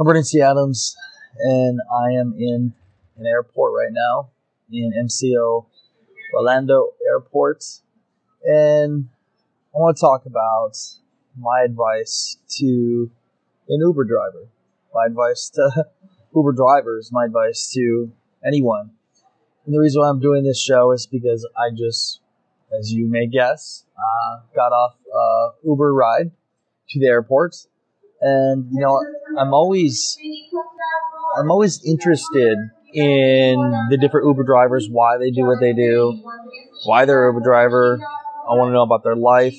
I'm Brandon T. Adams, and I am in an airport right now in MCO Orlando Airport. And I want to talk about my advice to an Uber driver, my advice to Uber drivers, my advice to anyone. And the reason why I'm doing this show is because I just, as you may guess, uh, got off a Uber ride to the airport and you know i'm always i'm always interested in the different uber drivers why they do what they do why they're uber driver. I want to know about their life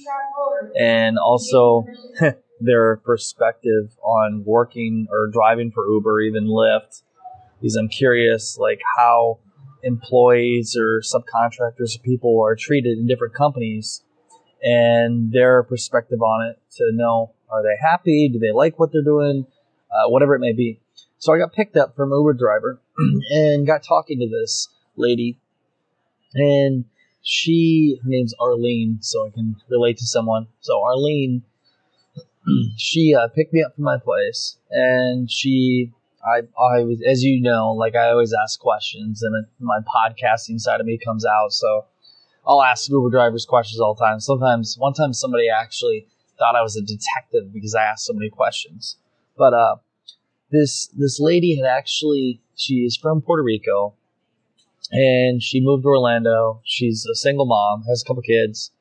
and also their perspective on working or driving for uber even lyft because i'm curious like how employees or subcontractors or people are treated in different companies and their perspective on it to know are they happy? Do they like what they're doing? Uh, whatever it may be. So I got picked up from Uber driver and got talking to this lady, and she her name's Arlene, so I can relate to someone. So Arlene, she uh, picked me up from my place, and she I I was as you know, like I always ask questions, and my podcasting side of me comes out, so. I'll ask Uber drivers questions all the time. Sometimes, one time somebody actually thought I was a detective because I asked so many questions. But uh, this this lady had actually she is from Puerto Rico, and she moved to Orlando. She's a single mom, has a couple kids,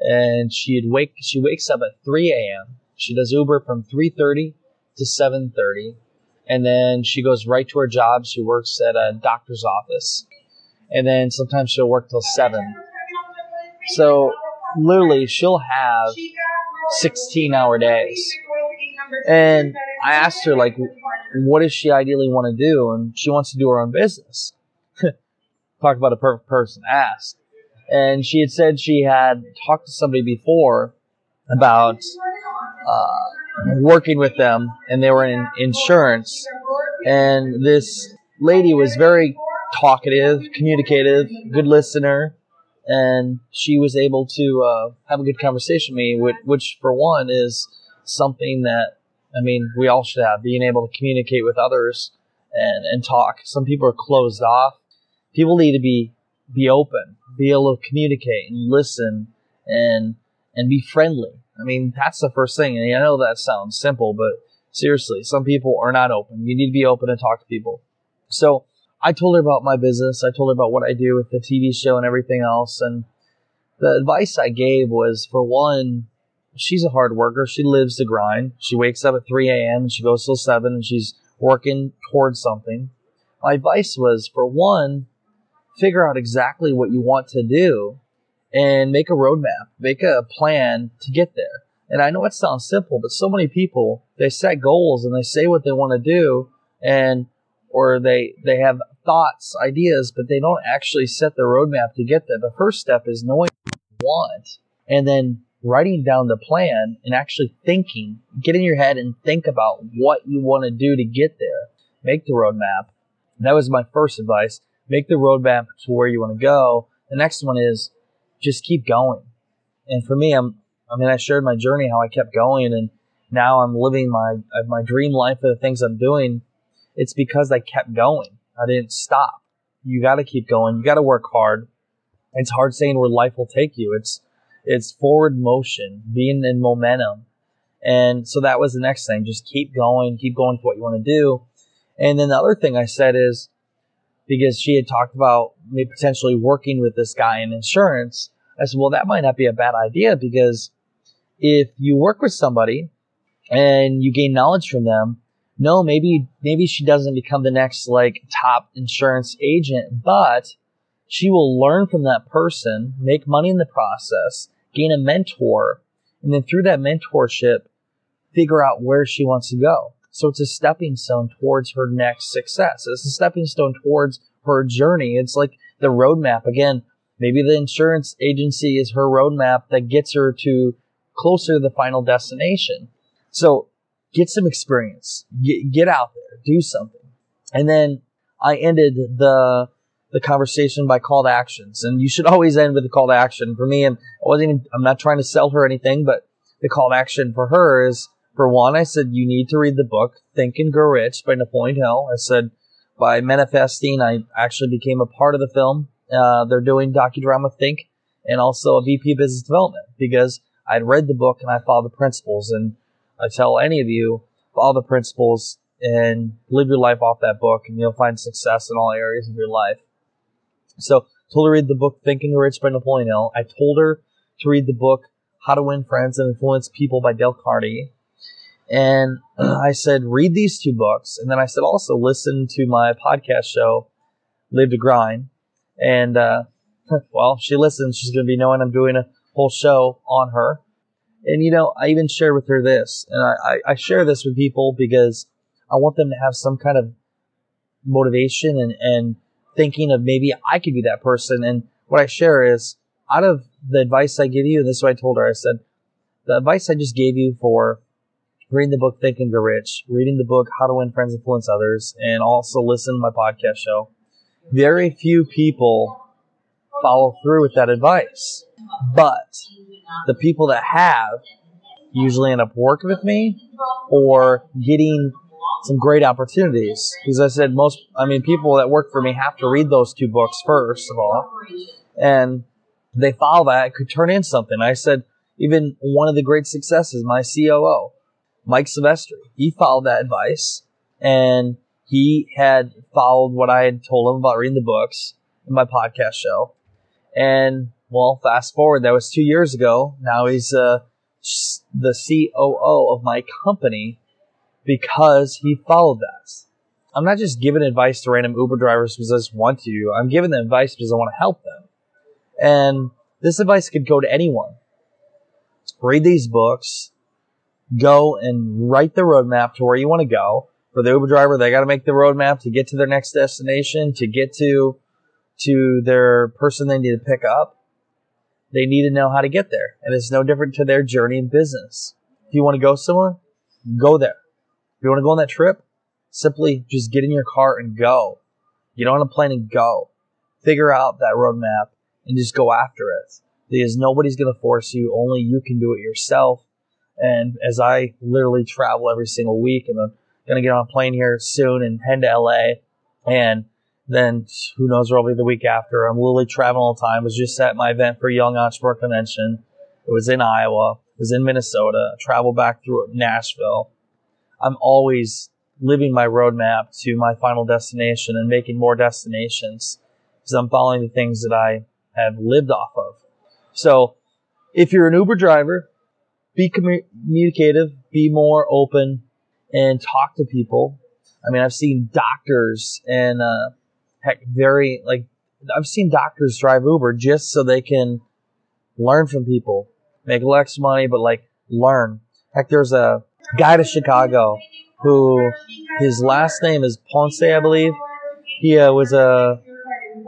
and she'd wake she wakes up at 3 a.m. She does Uber from 3:30 to 7:30, and then she goes right to her job. She works at a doctor's office, and then sometimes she'll work till seven. So literally, she'll have 16 hour days. And I asked her, like, what does she ideally want to do? And she wants to do her own business. Talk about a perfect person asked. And she had said she had talked to somebody before about uh, working with them, and they were in insurance. And this lady was very talkative, communicative, good listener, and she was able to uh, have a good conversation with me, which, which, for one is something that I mean we all should have, being able to communicate with others and and talk. Some people are closed off. People need to be be open, be able to communicate and listen and and be friendly. I mean that's the first thing. And I know that sounds simple, but seriously, some people are not open. You need to be open and talk to people. So I told her about my business. I told her about what I do with the TV show and everything else. And the advice I gave was for one, she's a hard worker. She lives to grind. She wakes up at 3 a.m. and she goes till 7 and she's working towards something. My advice was for one, figure out exactly what you want to do and make a roadmap, make a plan to get there. And I know it sounds simple, but so many people, they set goals and they say what they want to do and or they they have thoughts, ideas, but they don't actually set the roadmap to get there. The first step is knowing what you want and then writing down the plan and actually thinking, get in your head and think about what you want to do to get there. Make the roadmap. That was my first advice. Make the roadmap to where you want to go. The next one is just keep going. And for me, I'm, I mean, I shared my journey, how I kept going and now I'm living my, my dream life of the things I'm doing it's because I kept going. I didn't stop. You got to keep going. You got to work hard. It's hard saying where life will take you. It's it's forward motion, being in momentum. And so that was the next thing. Just keep going, keep going to what you want to do. And then the other thing I said is because she had talked about me potentially working with this guy in insurance, I said, well, that might not be a bad idea because if you work with somebody and you gain knowledge from them, no, maybe maybe she doesn't become the next like top insurance agent, but she will learn from that person, make money in the process, gain a mentor, and then through that mentorship, figure out where she wants to go. So it's a stepping stone towards her next success. It's a stepping stone towards her journey. It's like the roadmap. Again, maybe the insurance agency is her roadmap that gets her to closer to the final destination. So get some experience, get, get out there, do something. And then I ended the the conversation by call to actions. And you should always end with a call to action. For me, and I wasn't even, I'm not trying to sell her anything, but the call to action for her is, for one, I said, you need to read the book Think and Grow Rich by Napoleon Hill. I said, by manifesting, I actually became a part of the film. Uh, they're doing docudrama Think and also a VP of Business Development because I'd read the book and I followed the principles. And I tell any of you, all the principles and live your life off that book and you'll find success in all areas of your life. So told her to read the book Thinking Rich by Napoleon Hill. I told her to read the book How to Win Friends and Influence People by Dale Carnegie. And I said, read these two books. And then I said, also listen to my podcast show, Live to Grind. And, uh, well, she listens. She's going to be knowing I'm doing a whole show on her. And, you know, I even shared with her this. And I, I, I share this with people because I want them to have some kind of motivation and, and thinking of maybe I could be that person. And what I share is out of the advice I give you, and this is what I told her, I said, the advice I just gave you for reading the book Think and Grow Rich, reading the book How to Win Friends Influence Others, and also listen to my podcast show. Very few people follow through with that advice. But the people that have usually end up working with me or getting some great opportunities. Because I said most, I mean, people that work for me have to read those two books first of all, and they follow that could turn in something. I said even one of the great successes, my COO, Mike Silvestri, he followed that advice and he had followed what I had told him about reading the books in my podcast show. And well, fast forward, that was two years ago. Now he's uh, the COO of my company because he followed that. I'm not just giving advice to random Uber drivers because I just want to. I'm giving them advice because I want to help them. And this advice could go to anyone. Read these books, go and write the roadmap to where you want to go. For the Uber driver, they got to make the roadmap to get to their next destination, to get to to their person they need to pick up. They need to know how to get there, and it's no different to their journey in business. If you want to go somewhere, go there. If you want to go on that trip, simply just get in your car and go. Get on a plane and go. Figure out that roadmap and just go after it. Because nobody's going to force you. Only you can do it yourself. And as I literally travel every single week and I'm going to get on a plane here soon and head to LA and then who knows where I'll be the week after. I'm literally traveling all the time. I was just at my event for Young Entrepreneur Convention. It was in Iowa. It was in Minnesota. I traveled back through Nashville. I'm always living my roadmap to my final destination and making more destinations because I'm following the things that I have lived off of. So if you're an Uber driver, be communicative, be more open, and talk to people. I mean, I've seen doctors and, uh, heck, very, like, I've seen doctors drive Uber just so they can learn from people, make less money, but like learn. Heck, there's a guy to Chicago who his last name is Ponce, I believe. He uh, was a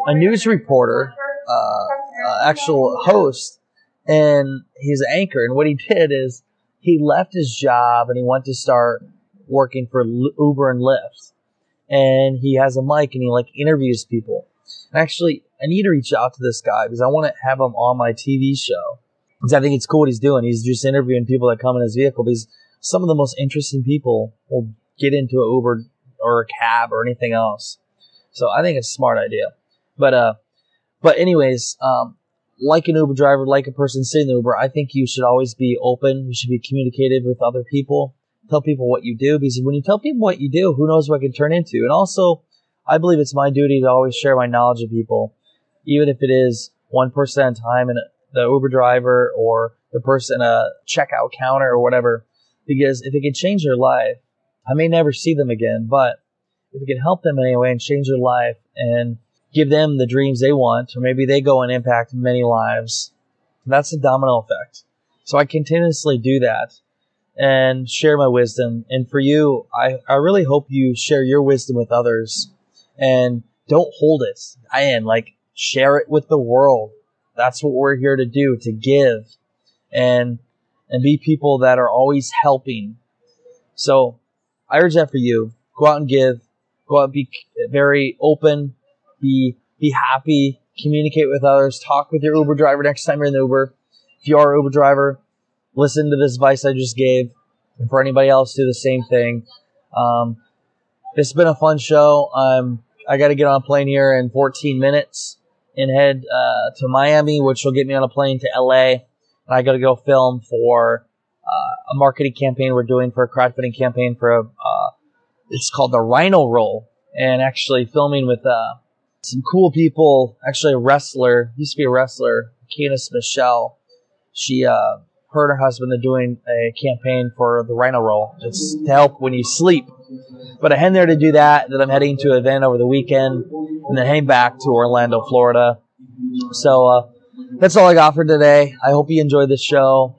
a news reporter, uh, uh, actual host, and he's an anchor. And what he did is he left his job and he went to start working for Uber and Lyft. And he has a mic and he like interviews people. And actually, I need to reach out to this guy because I want to have him on my TV show. Because I think it's cool what he's doing. He's just interviewing people that come in his vehicle because some of the most interesting people will get into an Uber or a cab or anything else. So I think it's a smart idea. But uh, but anyways, um, like an Uber driver, like a person sitting in the Uber, I think you should always be open. You should be communicative with other people. Tell people what you do because when you tell people what you do, who knows what it can turn into. And also, I believe it's my duty to always share my knowledge with people, even if it is one person at a time and the Uber driver or the person a checkout counter or whatever because if it can change their life, I may never see them again, but if it can help them in any way and change their life and give them the dreams they want, or maybe they go and impact many lives, that's a domino effect. So I continuously do that. And share my wisdom. And for you, I, I really hope you share your wisdom with others and don't hold it. I am like share it with the world. That's what we're here to do, to give and and be people that are always helping. So I urge that for you. Go out and give. Go out and be very open. Be be happy. Communicate with others. Talk with your Uber driver next time you're in the Uber. If you are an Uber driver, listen to this advice I just gave. And for anybody else, do the same thing. Um, it's been a fun show. Um, I got to get on a plane here in 14 minutes and head uh, to Miami, which will get me on a plane to LA. And I got to go film for uh, a marketing campaign we're doing for a crowdfunding campaign for a. Uh, it's called the Rhino Roll, and actually filming with uh, some cool people. Actually, a wrestler used to be a wrestler, Candice Michelle. She uh, her and her husband are doing a campaign for the Rhino Roll. It's to help when you sleep. But I head there to do that. Then I'm heading to an event over the weekend, and then heading back to Orlando, Florida. So uh, that's all I got for today. I hope you enjoyed this show.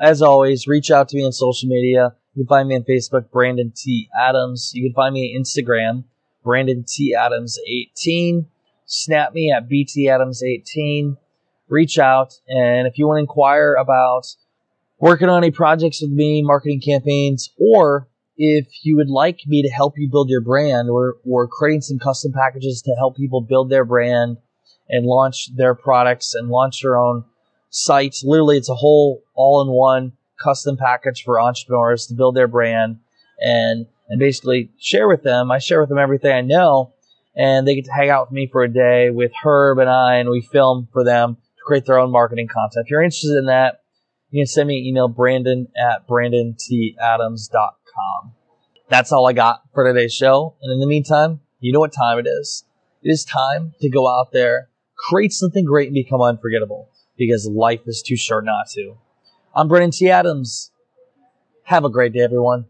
As always, reach out to me on social media. You can find me on Facebook, Brandon T. Adams. You can find me on Instagram, Brandon T. Adams 18. Snap me at BT Adams 18. Reach out, and if you want to inquire about working on any projects with me, marketing campaigns, or if you would like me to help you build your brand, or or creating some custom packages to help people build their brand and launch their products and launch their own sites. Literally, it's a whole all-in-one custom package for entrepreneurs to build their brand and and basically share with them. I share with them everything I know, and they get to hang out with me for a day with Herb and I, and we film for them to create their own marketing content. If you're interested in that, you can send me an email, brandon at brandonTadams.com. That's all I got for today's show. And in the meantime, you know what time it is. It is time to go out there, create something great, and become unforgettable because life is too short not to. I'm Brandon T. Adams. Have a great day, everyone.